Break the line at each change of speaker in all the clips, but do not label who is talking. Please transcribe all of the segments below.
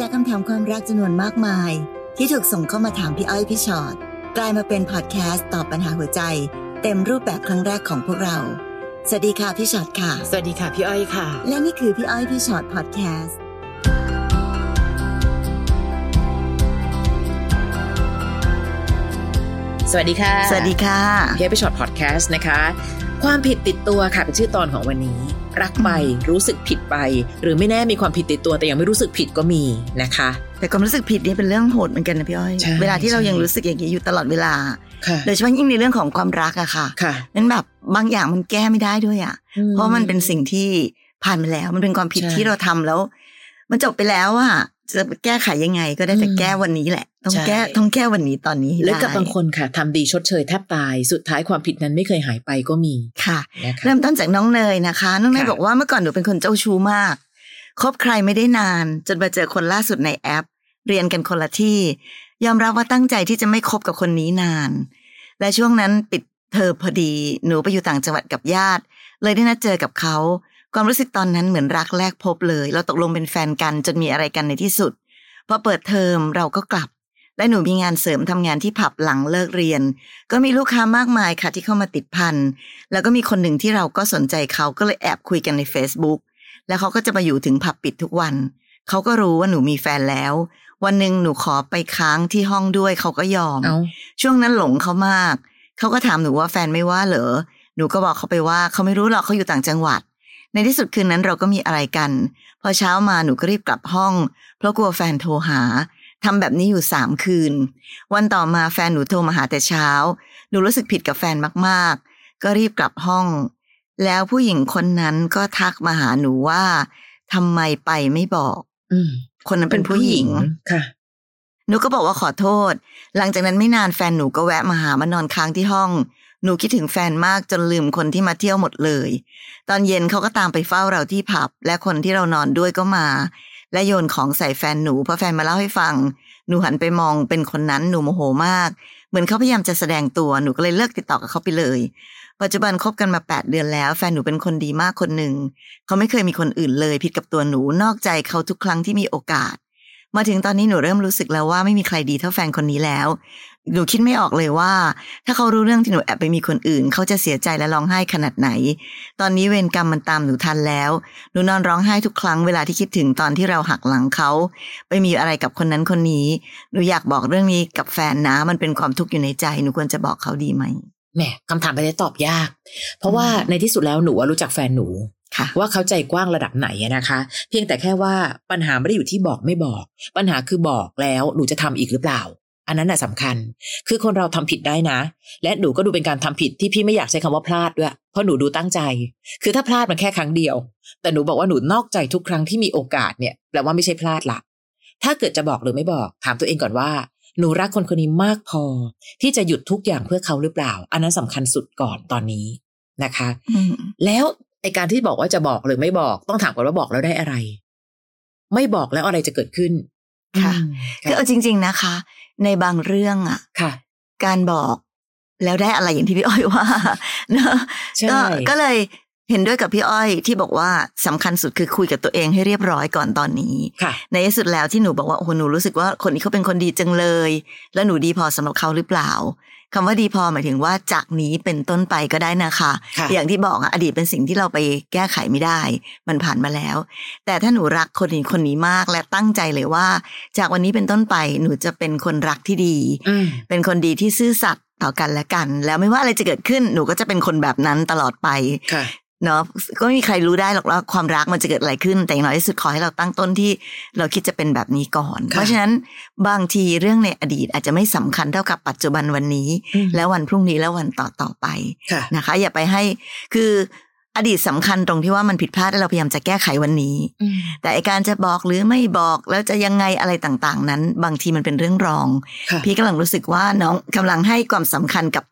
จากคำถามความรักจำนวนมากมาย ที่ถูกส่งเข้ามาถามพี่อ้อยพี่ชอ็อตกลายมาเป็นพอดแคสต์ตอบปัญหาหัวใจ เต็มรูปแบบครั้งแรกของพวกเรา สวัสดีค่ะพี่ชอ็อตค่ะ
สวัสดีค่ะพี่อ้อยค่ะ
และนี่คือพี่อ้อยพี่ชอ็อตพอดแคสต์
สวัสดีค่ะ
สวัสดีค่ะ
พี่อ้อยพี่ฉอดพอดแคสต์นะคะ ความผิดติดตัวค่ะเป็นชื่อตอนของวันนี้ รักไปรู้สึกผิดไป หรือไม่แน่มีความผิดติดตัวแต่ยังไม่รู้สึกผิดก็มีนะคะ
แต่ความรู้สึกผิดนี่เป็นเรื่องโหดเหมือนกันนะพี่อ้อย
ใช่
เวลาที่เรา
ใช่
ยังรู้สึกอย่างนี้อยู่ตลอดเวลา
ค่ะ
โดยเฉพาะยิ่งในเรื่องของความรักอะค่ะ
ค่ะ
นั้นแบบบางอย่างมันแก้ไม่ได้ด้วยอะเพราะมันเป็นสิ่งที่ผ่านมาแล้ว มันเป็นความผิด
ใช่
ที่เราทำแล้ว มันจบไปแล้วอะจะแก้ไขยังไงก็ได้แต่
อืม
แก้วันนี้แหละ ต้อง
ใช่
แก้ต้องแก้วันนี้ตอนนี้ให้
หรือ
ได้
กับบางคนค่ะทำดีชดเชยแทบตายสุดท้ายความผิดนั้นไม่เคยหายไปก็มี
ค่ะ
นะคะ
เริ่มต้นจากน้องเนยนะคะ น้องเนย
ค่ะ
บอกว่าเมื่อก่อนหนูเป็นคนเจ้าชู้มากคบใครไม่ได้นาน จนมาเจอคนล่าสุดในแอป เรียนกันคนละที่ ยอมรับว่าตั้งใจที่จะไม่คบกับคนนี้นาน และช่วงนั้นปิดเทอมพอดีหนูไปอยู่ต่างจังหวัดกับญาติ เลยได้นัดเจอกับเขา ความรู้สึกตอนนั้นเหมือนรักแรกพบเลย เราตกลงเป็นแฟนกันจนมีอะไรกันในที่สุดพอเปิดเทอมเราก็กลับ และหนูมีงานเสริมทำงานที่ผับหลังเลิกเรียน ก็มีลูกค้ามากมายค่ะที่เข้ามาติดพันแล้วก็มีคนหนึ่งที่เราก็สนใจเขาก็เลยแอบคุยกันใน Facebook แล้วเขาก็จะมาอยู่ถึงผับปิดทุกวัน เขาก็รู้ว่าหนูมีแฟนแล้ว วันหนึ่งหนูขอไปค้างที่ห้องด้วยเขาก็ยอม
เอา
ช่วงนั้นหลงเขามาก เขาก็ถามหนูว่าแฟนไม่ว่าเหรอ หนูก็บอกเขาไปว่าเขาไม่รู้หรอกเขาอยู่ต่างจังหวัด ในที่สุดคืนนั้นเราก็มีอะไรกัน พอเช้ามาหนูก็รีบกลับห้อง เพราะกลัวแฟนโทรหา ทำแบบนี้อยู่สามคืน วันต่อมาแฟนหนูโทรมาหาแต่เช้า หนูรู้สึกผิดกับแฟนมากๆ ก็รีบกลับห้อง แล้วผู้หญิงคนนั้นก็ทักมาหาหนูว่าทำไมไปไม่บอก
อืม
คนนั้นเป็นผู้หญิง
ค่ะ
หนูก็บอกว่าขอโทษ หลังจากนั้นไม่นานแฟนหนูก็แวะมาหามานอนค้างที่ห้อง หนูคิดถึงแฟนมากจนลืมคนที่มาเที่ยวหมดเลย ตอนเย็นเขาก็ตามไปเฝ้าเราที่ผับ และคนที่เรานอนด้วยก็มา และโยนของใส่แฟนหนูเพราะแฟนมาเล่าให้ฟัง หนูหันไปมองเป็นคนนั้นหนูโมโหมาก เหมือนเขาพยายามจะแสดงตัวหนูก็เลยเลิกติดต่อกับเขาไปเลย ปัจจุบันคบกันมาแปดเดือนแล้ว แฟนหนูเป็นคนดีมากคนหนึ่งเขาไม่เคยมีคนอื่นเลย ผิดกับตัวหนูนอกใจเขาทุกครั้งที่มีโอกาส มาถึงตอนนี้หนูเริ่มรู้สึกแล้วว่าไม่มีใครดีเท่าแฟนคนนี้แล้ว หนูคิดไม่ออกเลยว่า ถ้าเขารู้เรื่องที่หนูแอบไปมีคนอื่น เขาจะเสียใจและร้องไห้ขนาดไหน ตอนนี้เวรกรรมมันตามหนูทันแล้วหนูนอนร้องไห้ทุกครั้งเวลาที่คิดถึงตอนที่เราหักหลังเขา ไปมีอะไรกับคนนั้นคนนี้หนูอยากบอกเรื่องนี้กับแฟนนะมันเป็นความทุกข์อยู่ในใจหนูควรจะบอกเขาดีไหม
แหมคำถามไปได้ตอบยาก เพราะว่าในที่สุดแล้วหนูว่ารู้จักแฟนหนู
ค่ะ
ว่าเขาใจกว้างระดับไหนอะนะคะ เพียงแต่แค่ว่าปัญหาไม่ได้อยู่ที่บอกไม่บอก ปัญหาคือบอกแล้วหนูจะทำอีกหรือเปล่า อันนั้นน่ะสำคัญ คือคนเราทำผิดได้นะ และหนูก็ดูเป็นการทำผิดที่พี่ไม่อยากใช้คำว่าพลาดด้วย เพราะหนูดูตั้งใจ คือถ้าพลาดมันแค่ครั้งเดียว แต่หนูบอกว่าหนูนอกใจทุกครั้งที่มีโอกาสเนี่ยแปลว่าไม่ใช่พลาดละ ถ้าเกิดจะบอกหรือไม่บอก ถามตัวเองก่อนว่า หนูรักคนคนนี้มากพอ ที่จะหยุดทุกอย่างเพื่อเขาหรือเปล่า อันนั้นสำคัญสุดก่อนตอนนี้นะคะ
อืม
แล้วไอการที่บอกว่าจะบอกหรือไม่บอกต้องถามก่อนว่าบอกแล้วได้อะไร ไม่บอกแล้วอะไรจะเกิดขึ้น
ค่ะ
อืม
คือเอาจริง ๆนะคะ ในบางเรื่องอะ
ค่ะ
การบอกแล้วได้อะไรอย่างที่พี่อ้อยว่าเนอะ
ใช่
ก็ก็เลยเห็นด้วยกับพี่อ้อยที่บอกว่าสำคัญสุดคือคุยกับตัวเองให้เรียบร้อยก่อนตอนนี้
ค่ะ
ในที่สุดแล้วที่หนูบอกว่าโอ้โหหนูรู้สึกว่าคนนี้เขาเป็นคนดีจังเลย แล้วหนูดีพอสำหรับเขาหรือเปล่า คำว่าดีพอหมายถึงว่าจากนี้เป็นต้นไปก็ได้นะคะ
ค่ะ
อย่างที่บอกอะอดีตเป็นสิ่งที่เราไปแก้ไขไม่ได้ มันผ่านมาแล้ว แต่ถ้าหนูรักคนนี้คนนี้มากและตั้งใจเลยว่า จากวันนี้เป็นต้นไปหนูจะเป็นคนรักที่ดี
อืม
เป็นคนดีที่ซื่อสัตย์ต่อกันและกัน แล้วไม่ว่าอะไรจะเกิดขึ้นหนูก็จะเป็นคนแบบนั้นตลอดไป
ค่ะ
เนาะก็ไม่มีใครรู้ได้หรอกว่าความรักมันจะเกิดอะไรขึ้น แต่อย่างน้อยที่สุดขอให้เราตั้งต้นที่เราคิดจะเป็นแบบนี้ก่อน
ค่ะ
เพราะฉะนั้นบางทีเรื่องในอดีตอาจจะไม่สำคัญเท่ากับปัจจุบันวันนี้
อืม
และวันพรุ่งนี้และวันต่อต่อๆไป
ค่ะ
นะคะ อย่าไปให้คืออดีตสำคัญตรงที่ว่ามันผิดพลาดแล้วเราพยายามจะแก้ไขวันนี้
อืม
แต่ไอการจะบอกหรือไม่บอกแล้วจะยังไงอะไรต่างๆ นั้น บางทีมันเป็นเรื่องรอง
ค่ะ
พี่กำลังรู้สึกว่าน้องกำลังให้ความสำคัญกับ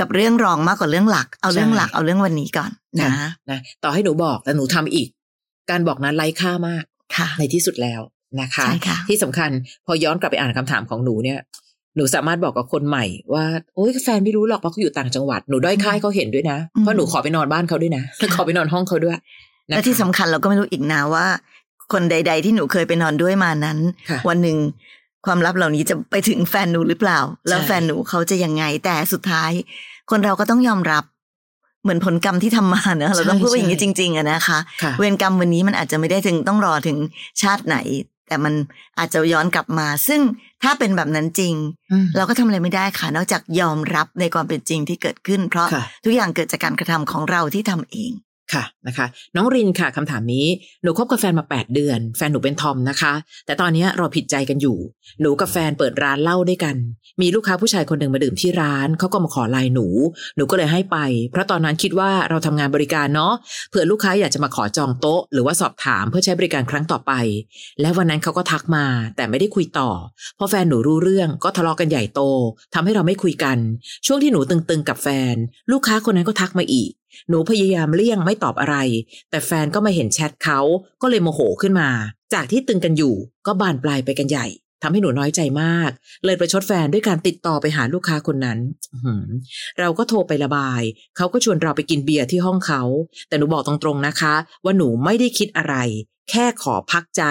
กับเรื่องรองมากกว่าเรื่องหลัก เอาเรื่อง
ใช่
หลักเอาเรื่องวันนี้ก่อนนะ
นะ ต่อให้หนูบอกแต่หนูทำอีก การบอกนั้นไร้ค่ามาก
ค่ะ
ในที่สุดแล้วนะคะ
ใช่ค่ะ
ที่สำคัญพอย้อนกลับไปอ่านคำถามของหนูเนี่ย หนูสามารถบอกกับคนใหม่ว่าโอ้ยแฟนไม่รู้หรอกเพราะเขาอยู่ต่างจังหวัดหนูด้อยค่ายเขาเห็นด้วยนะเพราะหนูขอไปนอนบ้านเขาด้วยนะขอไปนอนห้องเขาด้วยนะคะ
และที่สำคัญเราก็ไม่รู้อีกนะว่า คนใด ๆ ที่หนูเคยไปนอนด้วยมานั้น
ค่ะ
วันหนึ่ง ความลับเหล่านี้จะไปถึงแฟนหนูหรือเปล่า แล้ว
ใช่
แฟนหนูเขาจะยังไง แต่สุดท้าย คนเราก็ต้องยอมรับเหมือนผลกรรมที่ทำมาเนอะเราต้องพูดว่าอย่างนี้จริงๆอะนะคะ
ค่ะ
เวรกรรมวันนี้มันอาจจะไม่ได้ถึงต้องรอถึงชาติไหน แต่มันอาจจะย้อนกลับมา ซึ่งถ้าเป็นแบบนั้นจริง
อืม
เราก็ทำอะไรไม่ได้ค่ะ นอกจากยอมรับในความเป็นจริงที่เกิดขึ้น เพราะ
ค่ะ
ทุกอย่างเกิดจากการกระทำของเราที่ทำเอง
ค่ะนะคะน้องรินค่ะคำถามนี้หนูคบกับแฟนมา 8 เดือน แฟนหนูเป็นทอมนะคะ แต่ตอนนี้เราผิดใจกันอยู่ หนูกับแฟนเปิดร้านเหล้าด้วยกัน มีลูกค้าผู้ชายคนหนึ่งมาดื่มที่ร้านเขาก็มาขอไลน์หนู หนูก็เลยให้ไป เพราะตอนนั้นคิดว่าเราทำงานบริการเนาะเผื่อลูกค้าอยากจะมาขอจองโต๊ะ หรือว่าสอบถามเพื่อใช้บริการครั้งต่อไป และวันนั้นเขาก็ทักมา แต่ไม่ได้คุยต่อพอแฟนหนูรู้เรื่องก็ทะเลาะกันใหญ่โตทำให้เราไม่คุยกัน ช่วงที่หนูตึงๆกับแฟน ลูกค้าคนนั้นก็ทักมาอีก หนูพยายามเลี่ยงไม่ตอบอะไร แต่แฟนก็มาเห็นแชทเขาก็เลยโมโหขึ้นมา จากที่ตึงกันอยู่ก็บานปลายไปกันใหญ่ทำให้หนูน้อยใจมาก เลยประชดแฟนด้วยการติดต่อไปหาลูกค้าคนนั้น เราก็โทรไประบาย เขาก็ชวนเราไปกินเบียร์ที่ห้องเขา แต่หนูบอกตรงๆนะคะ ว่าหนูไม่ได้คิดอะไร แค่ขอพักใจ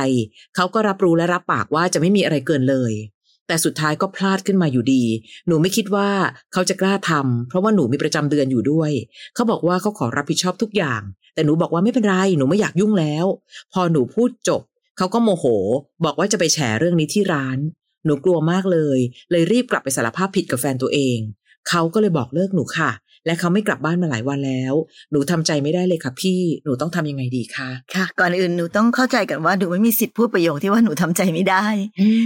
เขาก็รับรู้และรับปากว่าจะไม่มีอะไรเกินเลย แต่สุดท้ายก็พลาดขึ้นมาอยู่ดี หนูไม่คิดว่าเขาจะกล้าทำเพราะว่าหนูมีประจำเดือนอยู่ด้วย เขาบอกว่าเขาขอรับผิดชอบทุกอย่าง แต่หนูบอกว่าไม่เป็นไร หนูไม่อยากยุ่งแล้ว พอหนูพูดจบ เขาก็โมโห บอกว่าจะไปแฉเรื่องนี้ที่ร้าน หนูกลัวมากเลย เลยรีบกลับไปสารภาพผิดกับแฟนตัวเอง เขาก็เลยบอกเลิกหนูค่ะ และเขาไม่กลับบ้านมาหลายวันแล้ว หนูทำใจไม่ได้เลยค่ะพี่หนูต้องทำยังไงดีคะ
ค่ะ ก่อนอื่นหนูต้องเข้าใจกันว่าหนูไม่มีสิทธิ์พูดประโยคที่ว่าหนูทำใจไม่ได้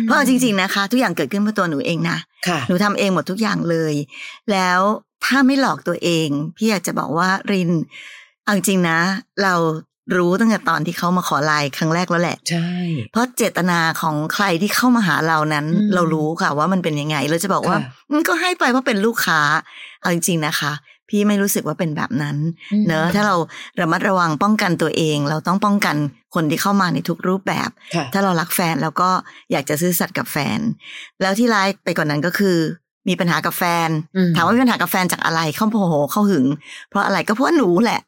เพราะเอาจริง ๆนะคะ ทุกอย่างเกิดขึ้นเพราะตัวหนูเองนะ
ค่ะ
หนูทำเองหมดทุกอย่างเลย แล้วถ้าไม่หลอกตัวเอง พี่อยากจะบอกว่ารินเอาจริงๆนะ เรา รู้ตั้งแต่ตอนที่เขามาขอไลน์ครั้งแรกแล้วแหละ
ใช่
เพราะเจตนาของใครที่เข้ามาหาเรานั้น
อืม
เรารู้ค่ะว่ามันเป็นยังไง เราจะบอกว่า
ค่ะ
อืมก็ให้ไปเพราะเป็นลูกค้า เอาจริง ๆ นะคะ พี่ไม่รู้สึกว่าเป็นแบบนั้น เนอะถ้าเราระมัดระวังป้องกันตัวเอง เราต้องป้องกันคนที่เข้ามาในทุกรูปแบบ
ค่ะ
ถ้าเรารักแฟนเราก็อยากจะซื่อสัตย์กับแฟน แล้วที่ร้ายไปกว่านนั้นก็คือ มีปัญหากับแฟน
อืม
ถามว่ามีปัญหากับแฟนจากอะไรเข้าโมโหเข้าหึง เพราะอะไรก็เพราะว่าหนูแหละ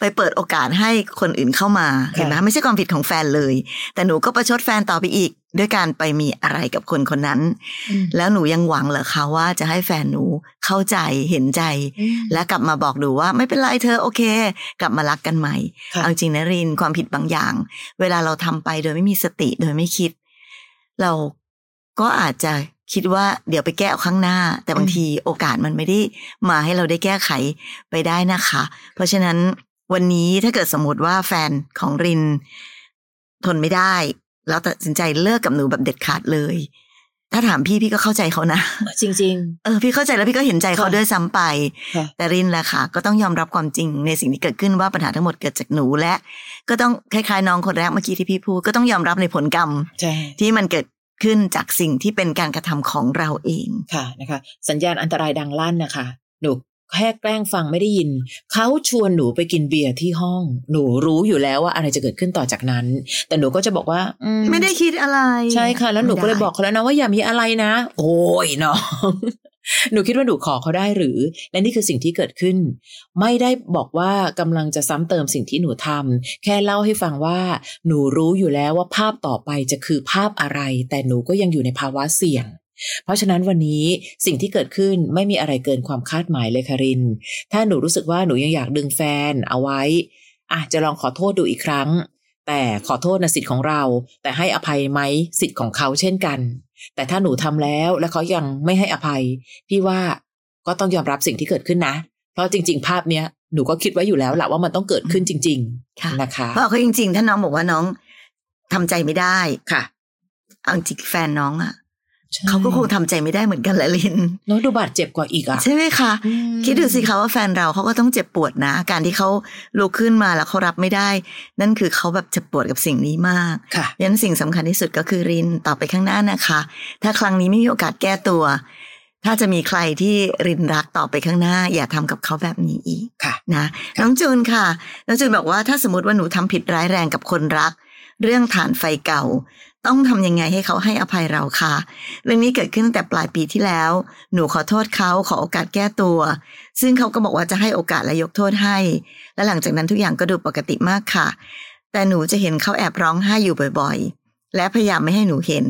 ไปเปิดโอกาสให้คนอื่นเข้ามา
ค่ะ
เห็นไหมไม่ใช่ความผิดของแฟนเลย แต่หนูก็ประชดแฟนต่อไปอีก ด้วยการไปมีอะไรกับคนคนนั้น แล้วหนูยังหวังเหรอคะว่าจะให้แฟนหนูเข้าใจเห็นใจ และกลับมาบอกหนูว่าไม่เป็นไรเธอโอเค กลับมารักกันใหม่
ค่ะ
เอาจริงนะรินความผิดบางอย่าง เวลาเราทำไปโดยไม่มีสติโดยไม่คิด เราก็อาจจะ คิดว่าเดี๋ยวไปแก้เอาข้างหน้า แต่บางทีโอกาสมันไม่ได้มาให้เราได้แก้ไขไปได้นะคะ เพราะฉะนั้นวันนี้ถ้าเกิดสมมติว่าแฟนของริน ทนไม่ได้ แล้วตัดสินใจเลิกกับหนูแบบเด็ดขาดเลย ถ้าถามพี่พี่ก็เข้าใจเขานะ
จริง
เออพี่เข้าใจแล้วพี่ก็เห็นใจเขา
ค่ะ
ด้วยซ้ำไป
ค่ะ
แต่รินแหละค่ะ ก็ต้องยอมรับความจริงในสิ่งที่เกิดขึ้นว่าปัญหาทั้งหมดเกิดจากหนูและ ก็ต้องคล้ายๆน้องคนแรกเมื่อกี้ที่พี่พูดก็ต้องยอมรับในผลกรรม
ๆใช่
ที่มันเกิด ขึ้นจากสิ่งที่เป็นการกระทำของเราเอง
ค่ะนะคะ สัญญาณอันตรายดังลั่นนะคะหนู แค่แกล้งฟังไม่ได้ยิน เขาชวนหนูไปกินเบียร์ที่ห้อง หนูรู้อยู่แล้วว่าอะไรจะเกิดขึ้นต่อจากนั้น แต่หนูก็จะบอกว่าอื
ไม่ได้คิดอะไร
ใช่ค่ะ แล้วหนูก็เลย
ไม่ได้
บอกเขาแล้วนะว่าอย่ามีอะไรนะ โอ้ยน้องหนูคิดว่าหนูขอเขาได้หรือ และนี่คือสิ่งที่เกิดขึ้น ไม่ได้บอกว่ากำลังจะซ้ำเติมสิ่งที่หนูทำแค่เล่าให้ฟังว่า หนูรู้อยู่แล้วว่าภาพต่อไปจะคือภาพอะไร แต่หนูก็ยังอยู่ในภาวะเสี่ยง เพราะฉะนั้นวันนี้สิ่งที่เกิดขึ้นไม่มีอะไรเกินความคาดหมายเลยคาริน ถ้าหนูรู้สึกว่าหนูยังอยากดึงแฟนเอาไว้อะจะลองขอโทษดูอีกครั้ง แต่ขอโทษนะสิทธิ์ของเรา แต่ให้อภัยไหมสิทธิ์ของเขาเช่นกัน แต่ถ้าหนูทำแล้วและเขายังไม่ให้อภัย พี่ว่าก็ต้องยอมรับสิ่งที่เกิดขึ้นนะ เพราะจริง ๆ ภาพเนี้ยหนูก็คิดไว้อยู่แล้วแหละว่ามันต้องเกิดขึ้นจริง
ค่ะ
ๆนะคะ
เพราะเขาจริง ๆ ถ้าน้องบอกว่าน้องทำใจไม่ได้
ค่ะ
เอาจริงแฟนน้องอะ
ใช่
เขาก็คงทำใจไม่ได้เหมือนกันแหละลิน
น้องดูบาดเจ็บกว่าอีกอะ
ใช่ไหมคะ
อืม
คิดดูสิคะว่าแฟนเราเขาก็ต้องเจ็บปวดนะ การที่เขาลุกขึ้นมาแล้วเขารับไม่ได้ นั่นคือเขาแบบเจ็บปวดกับสิ่งนี้มาก
ค่ะ
ยันสิ่งสำคัญที่สุดก็คือรินต่อไปข้างหน้านะคะ ถ้าครั้งนี้ไม่มีโอกาสแก้ตัว ถ้าจะมีใครที่รินรักต่อไปข้างหน้า อย่าทำกับเขาแบบนี้อีก
ค่ะ
นะน้องจูนค่ะน้องจูนบอกว่าถ้าสมมติว่าหนูทำผิดร้ายแรงกับคนรัก เรื่องฐานไฟเก่า ต้องทำยังไงให้เขาให้อภัยเราค่ะเรื่องนี้เกิดขึ้นตั้งแต่ปลายปีที่แล้ว หนูขอโทษเขาขอโอกาสแก้ตัว ซึ่งเขาก็บอกว่าจะให้โอกาสและยกโทษให้ และหลังจากนั้นทุกอย่างก็ดูปกติมากค่ะ แต่หนูจะเห็นเขาแอบร้องไห้อยู่บ่อยๆ และพยายามไม่ให้หนูเห็น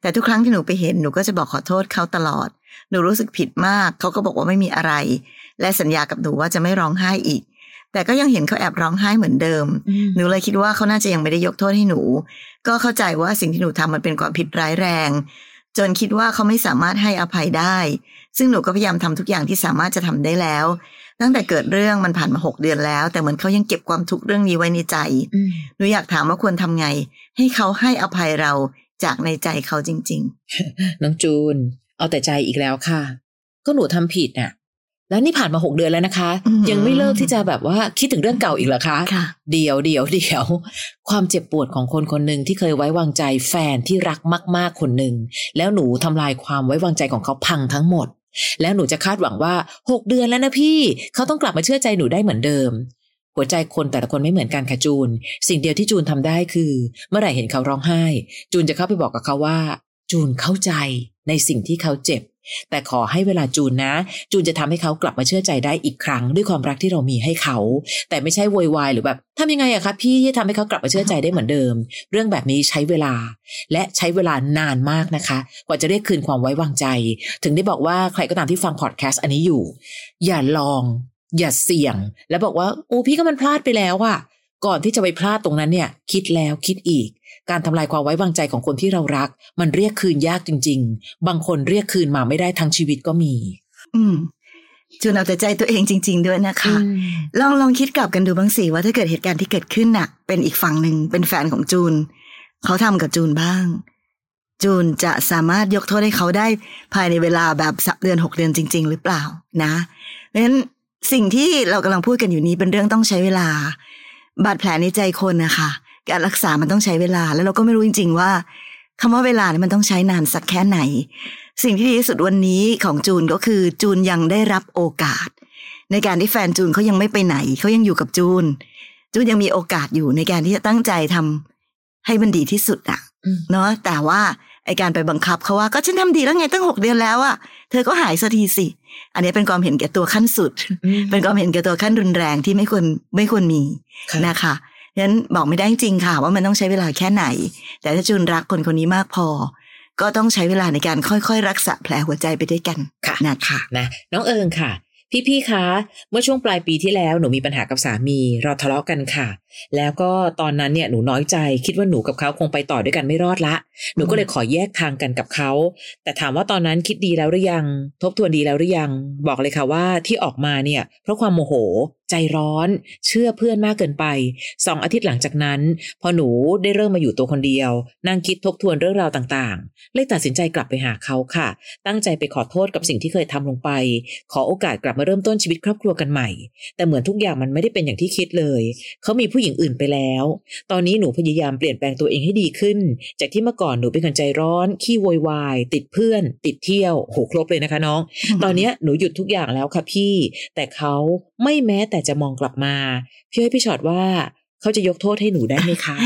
แต่ทุกครั้งที่หนูไปเห็นหนูก็จะบอกขอโทษเขาตลอด หนูรู้สึกผิดมาก เขาก็บอกว่าไม่มีอะไร และสัญญากับหนูว่าจะไม่ร้องไห้อีก แต่ก็ยังเห็นเขาแอบร้องไห้เหมือนเดิม หนูเลยคิดว่าเขาน่าจะยังไม่ได้ยกโทษให้หนู ก็เข้าใจว่าสิ่งที่หนูทำมันเป็นความผิดร้ายแรง จนคิดว่าเขาไม่สามารถให้อภัยได้ ซึ่งหนูก็พยายามทำทุกอย่างที่สามารถจะทำได้แล้ว ตั้งแต่เกิดเรื่องมันผ่านมาหกเดือนแล้ว แต่เหมือนเขายังเก็บความทุกข์เรื่องนี้ไว้ในใจ หนูอยากถามว่าควรทำไง ให้เขาให้อภัยเราจากในใจเขาจริง
น้องจูน เอาแต่ใจอีกแล้วค่ะ ก็หนูทำผิดน่ะ แล้วนี่ผ่านมาหกเดือนแล้วนะคะ
อืม
ยังไม่เลิกที่จะแบบว่าคิดถึงเรื่องเก่าอีกเหรอคะ
ๆค่ะ
เดี๋ยวเดี๋ยวเดี๋ยว ความเจ็บปวดของคนคนหนึ่งที่เคยไว้วางใจแฟนที่รักมาก ๆ คนหนึ่งแล้วหนูทำลายความไว้วางใจของเขาพังทั้งหมด แล้วหนูจะคาดหวังว่าหกเดือนแล้วนะพี่เขาต้องกลับมาเชื่อใจหนูได้เหมือนเดิม หัวใจคนแต่ละคนไม่เหมือนกันค่ะจูน สิ่งเดียวที่จูนทำได้คือ เมื่อไหร่เห็นเขาร้องไห้ จูนจะเข้าไปบอกกับเขาว่า จูนเข้าใจในสิ่งที่เขาเจ็บ แต่ขอให้เวลาจูนนะ จูนจะทำให้เขากลับมาเชื่อใจได้อีกครั้ง ด้วยความรักที่เรามีให้เขา แต่ไม่ใช่โวยวายหรือแบบทำยังไงอะคะพี่ที่ทำให้เขากลับมาเชื่อใจได้เหมือนเดิม เรื่องแบบนี้ใช้เวลา และใช้เวลานานมากนะคะ กว่าจะเรียกคืนความไว้วางใจ ถึงได้บอกว่าใครก็ตามที่ฟังพอดแคสต์อันนี้อยู่ อย่าลอง อย่าเสี่ยง แล้วบอกว่าโอ้พี่ก็มันพลาดไปแล้วอะ ก่อนที่จะไปพลาดตรงนั้นเนี่ย คิดแล้วคิดอีก การทำลายความไว้วางใจของคนที่เรารัก มันเรียกคืนยากจริง ๆ บางคนเรียกคืนมาไม่ได้ทั้งชีวิตก็มี
อืมจูนเอาแต่ใจตัวเองจริง ๆ ด้วยนะคะ ลองลองคิดกลับกันดูบ้างสิว่าถ้าเกิดเหตุการณ์ที่เกิดขึ้นน่ะ เป็นอีกฝั่งหนึ่งเป็นแฟนของจูน เขาทำกับจูนบ้าง จูนจะสามารถยกโทษให้เขาได้ภายในเวลาแบบสักเดือนหกเดือนจริง ๆ หรือเปล่านะเพราะฉะนั้นสิ่งที่เรากำลังพูดกันอยู่นี้เป็นเรื่องต้องใช้เวลา บาดแผลในใจคนนะคะการรักษามันต้องใช้เวลา แล้วเราก็ไม่รู้จริง ๆ ว่าคำว่าเวลาเนี่ยมันต้องใช้นานสักแค่ไหน สิ่งที่ดีที่สุดวันนี้ของจูนก็คือจูนยังได้รับโอกาส ในการที่แฟนจูนเขายังไม่ไปไหนเขายังอยู่กับจูน จูนยังมีโอกาสอยู่ในการที่จะตั้งใจทำให้มันดีที่สุดอะ
อืม
เนาะแต่ว่า ไอการไปบังคับเขาว่าก็ฉันทำดีแล้วไงตั้งหกเดือนแล้วอะเธอก็หายสักทีสิ อันนี้เป็นความเห็นแก่ตัวขั้นสุด เป็นความเห็นแก่ตัวขั้นรุนแรงที่ไม่ควรไม่ควรมี
ค่ะ
นะคะฉะนั้นบอกไม่ได้จริงค่ะ ว่ามันต้องใช้เวลาแค่ไหน แต่ถ้าจูนรักคนคนนี้มากพอ ก็ต้องใช้เวลาในการค่อยๆ รักษาแผลหัวใจไปด้วยกัน
ค่ะ
นะคะ
นะน้องเอิงค่ะ พี่ๆคะเมื่อช่วงปลายปีที่แล้วหนูมีปัญหากับสามีเราทะเลาะกันค่ะ แล้วก็ตอนนั้นเนี่ยหนูน้อยใจ คิดว่าหนูกับเขาคงไปต่อด้วยกันไม่รอดละ หนูก็เลยขอแยกทางกันกับเขา แต่ถามว่าตอนนั้นคิดดีแล้วหรือยัง ทบทวนดีแล้วหรือยัง บอกเลยค่ะว่าที่ออกมาเนี่ย เพราะความโมโห ใจร้อน เชื่อเพื่อนมากเกินไปสองอาทิตย์หลังจากนั้น พอหนูได้เริ่มมาอยู่ตัวคนเดียว นั่งคิดทบทวนเรื่องราวต่างๆ เลยตัดสินใจกลับไปหาเขาค่ะ ตั้งใจไปขอโทษกับสิ่งที่เคยทำลงไป ขอโอกาสกลับมาเริ่มต้นชีวิตครอบครัวกันใหม่ แต่เหมือนทุกอย่างมันไม่ได้เป็นอย่างที่คิดเลย เขามีผู้หญิงอื่นไปแล้ว ตอนนี้หนูพยายามเปลี่ยนแปลงตัวเองให้ดีขึ้น จากที่เมื่อก่อนหนูเป็นคนใจร้อน ขี้โวยวาย ติดเพื่อน ติดเที่ยว โหครบเลยนะคะน้อง ตอนเนี้ยหนูหยุดทุกอย่างแล้วค่ะพี่ แต่เขาไม่แม้แต่จะมองกลับมา พี่ให้ยพี่ชอดว่าเขาจะยกโทษให้หนูได้ไหมคะ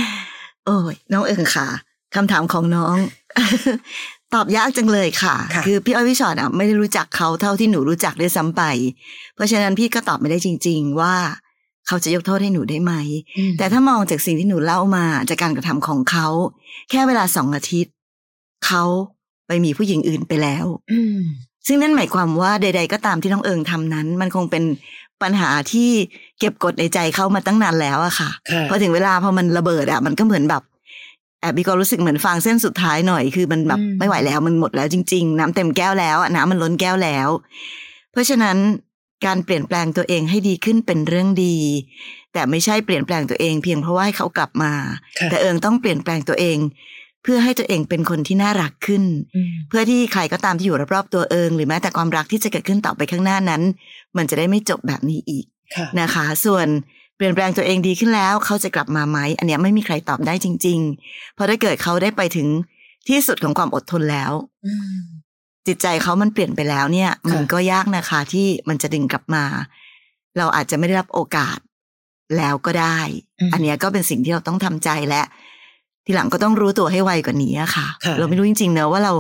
โอ้ยน้องเอิงค่ะคำถามของน้องตอบยากจังเลยค่ะ
ค่ะ
อพี่อ้อยพี่ชอตอะไม่ได้รู้จักเขาเท่าที่หนูรู้จักด้วยซ้ำไป เพราะฉะนั้นพี่ก็ตอบไม่ได้จริง ๆ ว่า เขาจะยกโทษให้หนูได้ไหม แต่ถ้ามองจากสิ่งที่หนูเล่ามาจากการกระทำของเขา แค่เวลาสองอาทิตย์ เขาไปมีผู้หญิงอื่นไปแล้ว
อืม
ซึ่งนั่นหมายความว่าใด ๆ ก็ตามที่น้องเอิงทำนั้น มันคงเป็นปัญหาที่เก็บกดในใจเขามาตั้งนานแล้วอะค่ะ
ค่ะ
พอถึงเวลาพอมันระเบิดอะมันก็เหมือนแบบแอบมีความรู้สึกเหมือนฟางเส้นสุดท้ายหน่อยคือมันแบบ
อืม
ไม่ไหวแล้วมันหมดแล้วจริง ๆ น้ำเต็มแก้วแล้วอะน้ำมันล้นแก้วแล้ว เพราะฉะนั้น การเปลี่ยนแปลงตัวเองให้ดีขึ้นเป็นเรื่องดี แต่ไม่ใช่เปลี่ยนแปลงตัวเองเพียงเพราะว่าให้เขากลับมา
ค่ะ
แต่เอิงต้องเปลี่ยนแปลงตัวเอง เพื่อให้ตัวเองเป็นคนที่น่ารักขึ้น
อืม
เพื่อที่ใครก็ตามที่อยู่รอบๆตัวเอิง หรือแม้แต่ความรักที่จะเกิดขึ้นต่อไปข้างหน้านั้น มันจะได้ไม่จบแบบนี้อีก
ค่ะ
นะคะ ส่วนเปลี่ยนแปลงตัวเองดีขึ้นแล้ว เขาจะกลับมาไหมอันเนี้ยไม่มีใครตอบได้จริง ๆ เพราะถ้าเกิดเขาได้ไปถึงที่สุดของความอดทนแล้ว
อืม
จิตใจเขามันเปลี่ยนไปแล้วเนี่ย
ค่ะ
มันก็ยากนะคะที่มันจะดึงกลับมา เราอาจจะไม่ได้รับโอกาสแล้วก็ได้ อันเนี้ยก็เป็นสิ่งที่เราต้องทำใจและ ทีหลังก็ต้องรู้ตัวให้ไวกว่านี้อะค่ะ
ค่ะ
เราไม่รู้จริงๆเนอะว่าเรา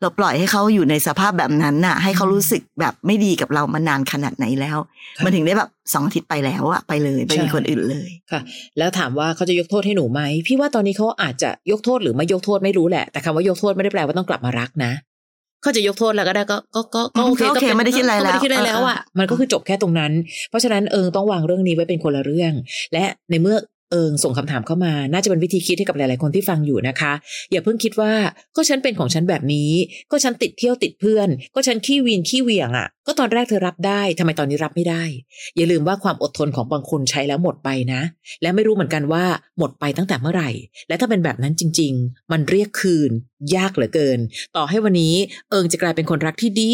เราปล่อยให้เขาอยู่ในสภาพแบบนั้นน่ะ ให้เขารู้สึกแบบไม่ดีกับเรามานานขนาดไหนแล้ว
ค่ะ
มันถึงได้แบบสองอาทิตย์ไปแล้วอะไปเลยไปมี
ใช่
คนอื่นเลย
ค่ะ แล้วถามว่าเขาจะยกโทษให้หนูไหมพี่ว่าตอนนี้เขาอาจจะยกโทษหรือไม่ยกโทษไม่รู้แหละแต่คำว่ายกโทษไม่ได้แปลว่าต้องกลับมารักนะ เขาจะยกโทษแล้วก็ได้ก็ก็ก็ก็โอเค
ก็โอเค
ป็น
ไม่ได้คิดอะไรแล้ว
ก็ไม่ได้คิดอะไรแล้วอะ
เออเออ
มันก็คือจบแค่ตรงนั้น เพราะฉะนั้นเอิงต้องวางเรื่องนี้ไว้เป็นคนละเรื่อง และในเมื่อเอิงส่งคำถามเข้ามา น่าจะเป็นวิธีคิดให้กับหลาย ๆ คนที่ฟังอยู่นะคะ อย่าเพิ่งคิดว่าก็ฉันเป็นของฉันแบบนี้ ก็ฉันติดเที่ยวติดเพื่อน ก็ฉันขี้วีนขี้เหวี่ยงอะ ก็ตอนแรกเธอรับได้ทำไมตอนนี้รับไม่ได้ อย่าลืมว่าความอดทนของบางคนใช้แล้วหมดไปนะ และไม่รู้เหมือนกันว่าหมดไปตั้งแต่เมื่อไหร่ และถ้าเป็นแบบนั้นจริง ๆ มันเรียกคืน ยากเหลือเกิน ต่อให้วันนี้เอิงจะกลายเป็นคนรักที่ดี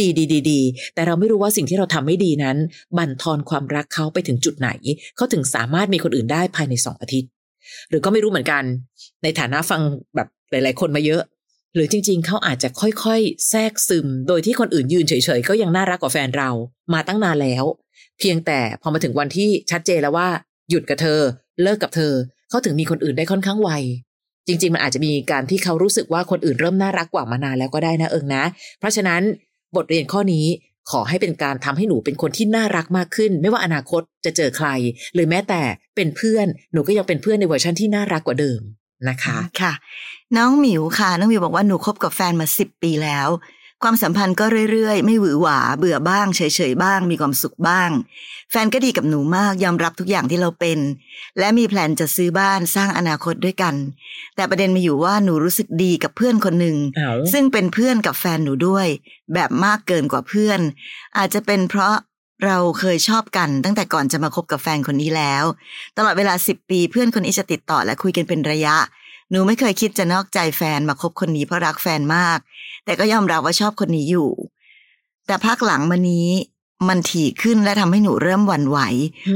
ดีดีดีดีแต่เราไม่รู้ว่าสิ่งที่เราทำไม่ดีนั้น บั่นทอนความรักเขาไปถึงจุดไหน เขาถึงสามารถมีคนอื่นได้ภายในสองอาทิตย์ หรือก็ไม่รู้เหมือนกัน ในฐานะฟังแบบหลาย ๆ คนมาเยอะหรือจริงๆ เขาอาจจะค่อยๆ แทรกซึม โดยที่คนอื่นยืนเฉยๆ ก็ยังน่ารักกว่าแฟนเรา มาตั้งนานแล้ว เพียงแต่พอมาถึงวันที่ชัดเจนแล้วว่า หยุดกับเธอ เลิกกับเธอ เขาถึงมีคนอื่นได้ค่อนข้างไว จริง ๆ มันอาจจะมีการที่เขารู้สึกว่าคนอื่นเริ่มน่ารักกว่ามานานแล้วก็ได้นะเอิงนะ เพราะฉะนั้นบทเรียนข้อนี้ขอให้เป็นการทำให้หนูเป็นคนที่น่ารักมากขึ้น ไม่ว่าอนาคตจะเจอใคร หรือแม้แต่เป็นเพื่อนหนูก็ยังเป็นเพื่อนในเวอร์ชันที่น่ารักกว่าเดิมนะคะ
ค่ะ น้องหมิวค่ะ น้องหมิวบอกว่าหนูคบกับแฟนมาสิบปีแล้ว ความสัมพันธ์ก็เรื่อยๆ ไม่หวือหวาเบื่อบ้างเฉยๆบ้าง มีความสุขบ้าง แฟนก็ดีกับหนูมากยอมรับทุกอย่างที่เราเป็น และมีแพลนจะซื้อบ้านสร้างอนาคตด้วยกัน แต่ประเด็นมาอยู่ว่าหนูรู้สึกดีกับเพื่อนคนหนึ่ง
เอา
ซึ่งเป็นเพื่อนกับแฟนหนูด้วย แบบมากเกินกว่าเพื่อน อาจจะเป็นเพราะเราเคยชอบกันตั้งแต่ก่อนจะมาคบกับแฟนคนนี้แล้ว ตลอดเวลาสิบปีเพื่อนคนนี้จะติดต่อและคุยกันเป็นระยะ หนูไม่เคยคิดจะนอกใจแฟนมาคบคนนี้เพราะรักแฟนมาก แต่ก็ยอมรับว่าชอบคนนี้อยู่ แต่พักหลังมานี้มันถี่ขึ้นและทำให้หนูเริ่มหวั่นไหว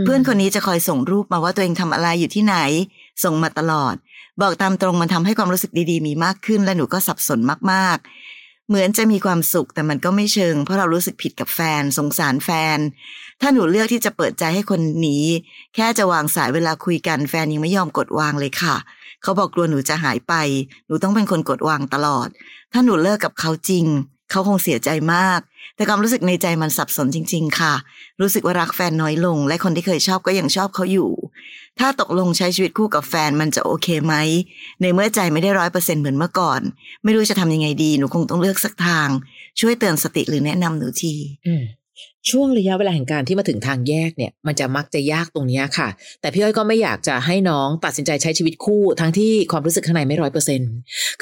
เพื่อนคนนี้จะคอยส่งรูปมาว่าตัวเองทำอะไรอยู่ที่ไหน ส่งมาตลอด บอกตามตรงมันทำให้ความรู้สึกดีๆ มีมากขึ้น และหนูก็สับสนมากๆ เหมือนจะมีความสุขแต่มันก็ไม่เชิง เพราะเรารู้สึกผิดกับแฟน สงสารแฟน ถ้าหนูเลือกที่จะเปิดใจให้คนนี้ แค่จะวางสายเวลาคุยกันแฟนยังไม่ยอมกดวางเลยค่ะ เขาบอกกลัวหนูจะหายไป หนูต้องเป็นคนกดวางตลอด ถ้าหนูเลิกกับเขาจริง เขาคงเสียใจมาก แต่ความรู้สึกในใจมันสับสนจริง ๆ ค่ะ รู้สึกว่ารักแฟนน้อยลง และคนที่เคยชอบก็ยังชอบเขาอยู่ ถ้าตกลงใช้ชีวิตคู่กับแฟนมันจะโอเคไหม ในเมื่อใจไม่ได้ร้อยเปอร์เซ็นเหมือนเมื่อก่อน ไม่รู้จะทำยังไงดี หนูคงต้องเลือกสักทาง ช่วยเตือนสติหรือแนะนำหนูที
อื ช่วงระยะเวลาแห่งการที่มาถึงทางแยกเนี่ย มันจะมักจะยากตรงนี้ค่ะ แต่พี่อ้อยก็ไม่อยากจะให้น้องตัดสินใจใช้ชีวิตคู่ ทั้งที่ความรู้สึกข้างในไม่ร้อยเปอร์เซ็น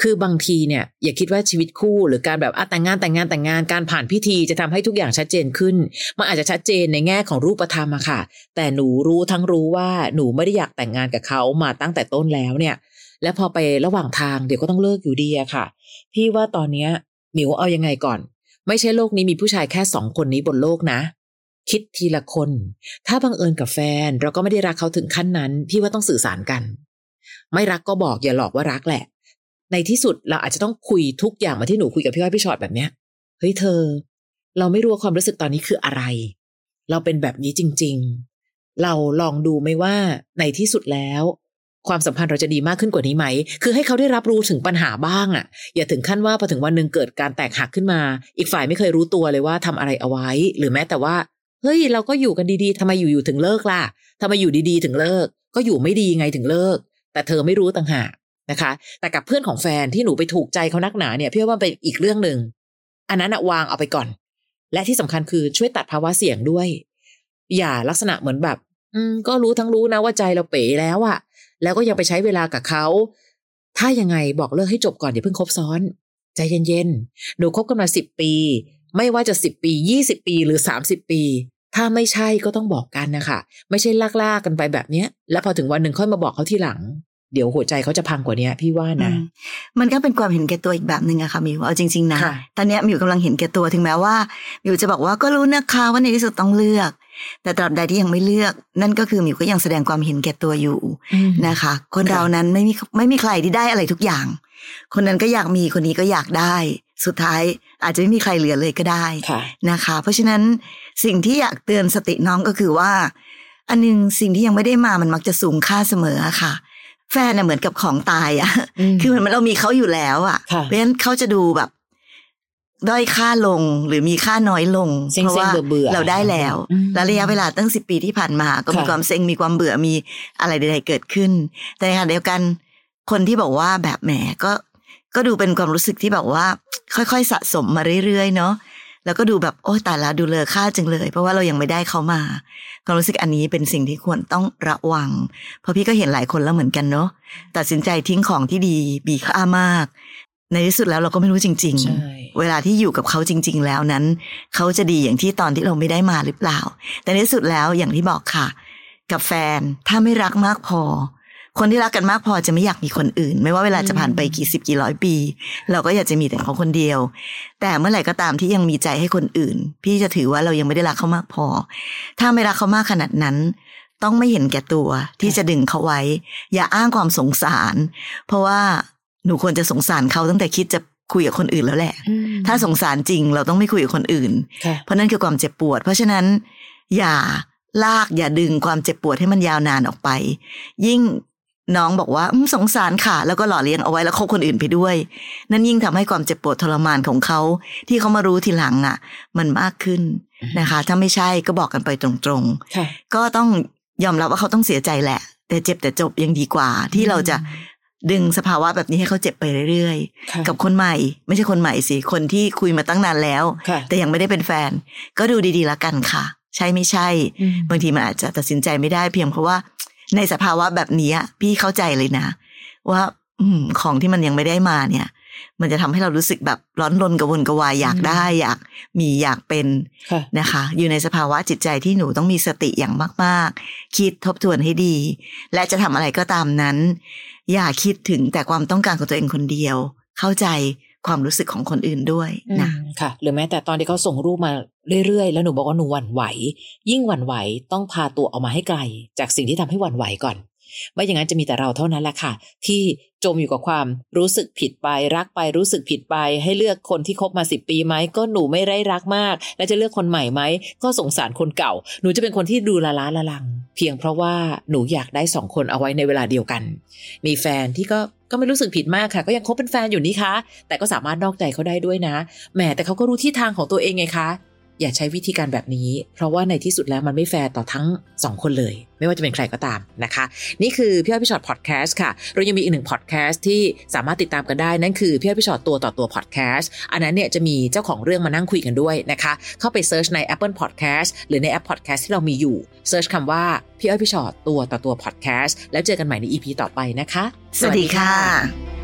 คือบางทีเนี่ย อย่าคิดว่าชีวิตคู่ หรือการแบบอะแต่งงานแต่งงานแต่งงานการผ่านพิธีจะทำให้ทุกอย่างชัดเจนขึ้น มันอาจจะชัดเจนในแง่ของรูปธรรมอะค่ะ แต่หนูรู้ทั้งรู้ว่าหนูไม่ได้อยากแต่งงานกับเขามาตั้งแต่ต้นแล้วเนี่ย และพอไประหว่างทางเดี๋ยวก็ต้องเลิกอยู่ดีอะค่ะ พี่ว่าตอนเนี้ยหมิวเอายังไงก่อน ไม่ใช่โลกนี้มีผู้ชายแค่สองคนนี้บนโลกนะ คิดทีละคน ถ้าบังเอิญกับแฟน เราก็ไม่ได้รักเขาถึงขั้นนั้น พี่ว่าต้องสื่อสารกัน ไม่รักก็บอกอย่าหลอกว่ารักแหละ ในที่สุดเราอาจจะต้องคุยทุกอย่างมาที่หนูคุยกับพี่อ้อยพี่ชอตแบบเนี้ยเฮ้ยเธอ เราไม่รู้ว่าความรู้สึกตอนนี้คืออะไร เราเป็นแบบนี้จริง ๆ เราลองดูไหมว่าในที่สุดแล้ว ความสัมพันธ์เราจะดีมากขึ้นกว่านี้ไหม คือให้เขาได้รับรู้ถึงปัญหาบ้างอะอย่าถึงขั้นว่าพอถึงวันหนึ่งเกิดการแตกหักขึ้นมา อีกฝ่ายไม่เคยรู้ตัวเลยว่าทำอะไรเอาไว้ หรือแม้แต่ว่า เฮ้ย เราก็อยู่กันดีๆทำไมอยู่ๆถึงเลิกล่ะทำไมอยู่ดีๆ ถึงเลิก ก็อยู่ไม่ดีไงถึงเลิก แต่เธอไม่รู้ต่างหากนะคะ แต่กับเพื่อนของแฟนที่หนูไปถูกใจเขานักหนาเนี่ยพี่ว่าเป็นอีกเรื่องหนึ่ง อันนั้นวางเอาไปก่อน และที่สำคัญคือช่วยตัดภาวะเสี่ยงด้วย อย่าลักษณะเหมือนแบบ อืมก็รู้ทั้งรู้นะว่าใจเราเป๋แล้วอะ แล้วก็ยังไปใช้เวลากับเขา ถ้ายังไงบอกเลิกให้จบก่อนอย่าเพิ่งคบซ้อน ใจเย็นๆหนูคบกันมาสิบปี ไม่ว่าจะสิบปียี่สิบปีหรือสามสิบปี ถ้าไม่ใช่ก็ต้องบอกกันนะคะไม่ใช่ลากๆกันไปแบบเนี้ย แล้วพอถึงวันหนึ่งค่อยมาบอกเขาทีหลังเดี๋ยวหัวใจเขาจะพังกว่าเนี้ยพี่ว่านะ
อืมมันก็เป็นความเห็นแก่ตัวอีกแบบหนึ่งอะค่ะมิวเอาจริง ๆนะ
ค่ะ
ตอนเนี้ยมิวกำลังเห็นแก่ตัวถึงแม้ว่ามิวจะบอกว่าก็รู้นะคะว่าในที่สุดต้องเลือก แต่ตราบใดที่ยังไม่เลือก นั่นก็คือมิวก็ยังแสดงความเห็นแก่ตัวอยู่นะคะ คน
ค่ะ
เรานั้นไม่มีไม่มีใครที่ได้อะไรทุกอย่าง คนนั้นก็อยากมีคนนี้ก็อยากได้ สุดท้ายอาจจะไม่มีใครเหลือเลยก็ได้
ค่ะ
นะคะ เพราะฉะนั้นสิ่งที่อยากเตือนสติน้องก็คือว่า อันหนึงสิ่งที่ยังไม่ได้มามันมักจะสูงค่าเสมออะค่ะแฟนน่ะเหมือนกับของตายอะ
อืม
คือเหมือนเรามีเขาอยู่แล้วอะ
ค่ะ
เพราะฉะนั้นเขาจะดูแบบ ด้อยค่าลงหรือมีค่าน้อยลง
เซ็งๆ
เพราะว่า
เบื่อๆ
เราได้แล้ว
อืม
แล้วระยะเวลาตั้งสิบปีที่ผ่านมา ก็มี
ค่ะ
ความเซ็งมีความเบื่อมีอะไรใดๆเกิดขึ้น แต่ในขณะเดียวกันคนที่บอกว่าแบบแหมก็ก็ดูเป็นความรู้สึกที่แบบว่า ค่อยๆสะสมมาเรื่อยๆเนาะแล้วก็ดูแบบโอ้ตายละดูเลอค่าจังเลย เพราะว่าเรายังไม่ได้เขามาความรู้สึกอันนี้เป็นสิ่งที่ควรต้องระวัง เพราะพี่ก็เห็นหลายคนแล้วเหมือนกันเนาะตัดสินใจทิ้งของที่ดีมีค่ามาก ในที่สุดแล้วเราก็ไม่รู้จริง
ใช่
ๆเวลาที่อยู่กับเขาจริง ๆ แล้วนั้น เขาจะดีอย่างที่ตอนที่เราไม่ได้มาหรือเปล่า แต่ในที่สุดแล้วอย่างที่บอกค่ะ กับแฟนถ้าไม่รักมากพอ คนที่รักกันมากพอจะไม่อยากมีคนอื่น ไม่ว่าเวลาจะผ่านไปกี่สิบกี่ร้อยปี เราก็อยากจะมีแต่เขาคนเดียว แต่เมื่อไหร่ก็ตามที่ยังมีใจให้คนอื่น พี่จะถือว่าเรายังไม่ได้รักเขามากพอ ถ้าไม่รักเขามากขนาดนั้นต้องไม่เห็นแก่ตัวที่จะดึงเขาไว้ อย่าอ้างความสงสาร เพราะว่า หนูควรจะสงสารเขาตั้งแต่คิดจะคุยกับคนอื่นแล้วแหละ
อืม
ถ้าสงสารจริงเราต้องไม่คุยกับคนอื่น
ค่ะ
เพราะนั่นคือความเจ็บปวด เพราะฉะนั้น อย่าลากอย่าดึงความเจ็บปวดให้มันยาวนานออกไป ยิ่งน้องบอกว่าอมสงสารค่ะ แล้วก็หล่อเลี้ยงเอาไว้แล้วคบคนอื่นไปด้วย นั่นยิ่งทำให้ความเจ็บปวดทรมานของเขา ที่เขามารู้ทีหลังอะ มันมากขึ้นนะคะ ถ้าไม่ใช่ก็บอกกันไปตรง
ค่ะ
ๆก็ต้องยอมรับว่าเขาต้องเสียใจแหละ แต่เจ็บแต่จบยังดีกว่า ที่เราจะ ดึงสภาวะแบบนี้ให้เขาเจ็บไปเรื่อยๆ
ค่ะ
กับคนใหม่ ไม่ใช่คนใหม่สิ คนที่คุยมาตั้งนานแล้ว
ค่ะ
แต่ยังไม่ได้เป็นแฟน ก็ดูดีๆแล้วกันค่ะ ใช่ไม่ใช่
อืม
บางทีมันอาจจะตัดสินใจไม่ได้เพียงเพราะว่า ในสภาวะแบบนี้อะพี่เข้าใจเลยนะ ว่าอืมของที่มันยังไม่ได้มาเนี่ย มันจะทำให้เรารู้สึกแบบร้อนรนกระวนกระวายอยากได้อยากมีอยากเป็น
ค่ะ
นะคะ อยู่ในสภาวะจิตใจที่หนูต้องมีสติอย่างมาก ๆ คิดทบทวนให้ดี และจะทำอะไรก็ตามนั้น อย่าคิดถึงแต่ความต้องการของตัวเองคนเดียว เข้าใจความรู้สึกของคนอื่นด้วยนะ
อืมค่ะ หรือแม้แต่ตอนที่เขาส่งรูปมาเรื่อยๆ แล้วหนูบอกว่าหนูหวั่นไหว ยิ่งหวั่นไหวต้องพาตัวออกมาให้ไกล จากสิ่งที่ทำให้หวั่นไหวก่อน ไม่อย่างนั้นจะมีแต่เราเท่านั้นแหละค่ะ ที่จมอยู่กับความรู้สึกผิดไป รักไปรู้สึกผิดไป ให้เลือกคนที่คบมาสิบปีไหมก็หนูไม่ได้รักมาก แล้วจะเลือกคนใหม่ไหมก็สงสารคนเก่า หนูจะเป็นคนที่ดูละล้าละลัง เพียงเพราะว่าหนูอยากได้สองคนเอาไว้ในเวลาเดียวกัน มีแฟนที่ก็ก็ไม่รู้สึกผิดมากค่ะ ก็ยังคบเป็นแฟนอยู่นี่คะแต่ก็สามารถนอกใจเขาได้ด้วยนะแหมแต่เขาก็รู้ที่ทางของตัวเองไงคะ อย่าใช้วิธีการแบบนี้ เพราะว่าในที่สุดแล้วมันไม่แฟร์ต่อทั้งสองคนเลย ไม่ว่าจะเป็นใครก็ตามนะคะ นี่คือพี่อ้อยพี่ฉอดพอดแคสต์ค่ะ เรายังมีอีกหนึ่งพอดแคสต์ที่สามารถติดตามกันได้ นั่นคือพี่อ้อยพี่ฉอดตัวต่อตัวพอดแคสต์อันนั้นเนี่ยจะมีเจ้าของเรื่องมานั่งคุยกันด้วยนะคะ เข้าไป search ใน Apple Podcast หรือในแอป Podcast ที่เรามีอยู่ search คำว่าพี่อ้อยพี่ฉอดตัวต่อตัวพอดแคสต์แล้วเจอกันใหม่ใน EP ต่อไปนะคะ
สวัสดีค่ะ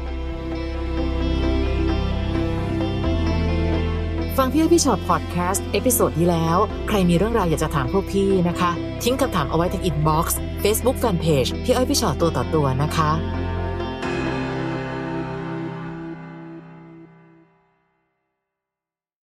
ฟังพี่อ้อยพี่ฉอดพอดแคสต์ episode ที่แล้ว ใครมีเรื่องราวอยากจะถามพวกพี่นะคะ ทิ้งคำถามเอาไว้ที่ inbox เฟซบุ๊กแฟนเพจพี่อ้อยพี่ฉอดตัวต่อตัวนะคะ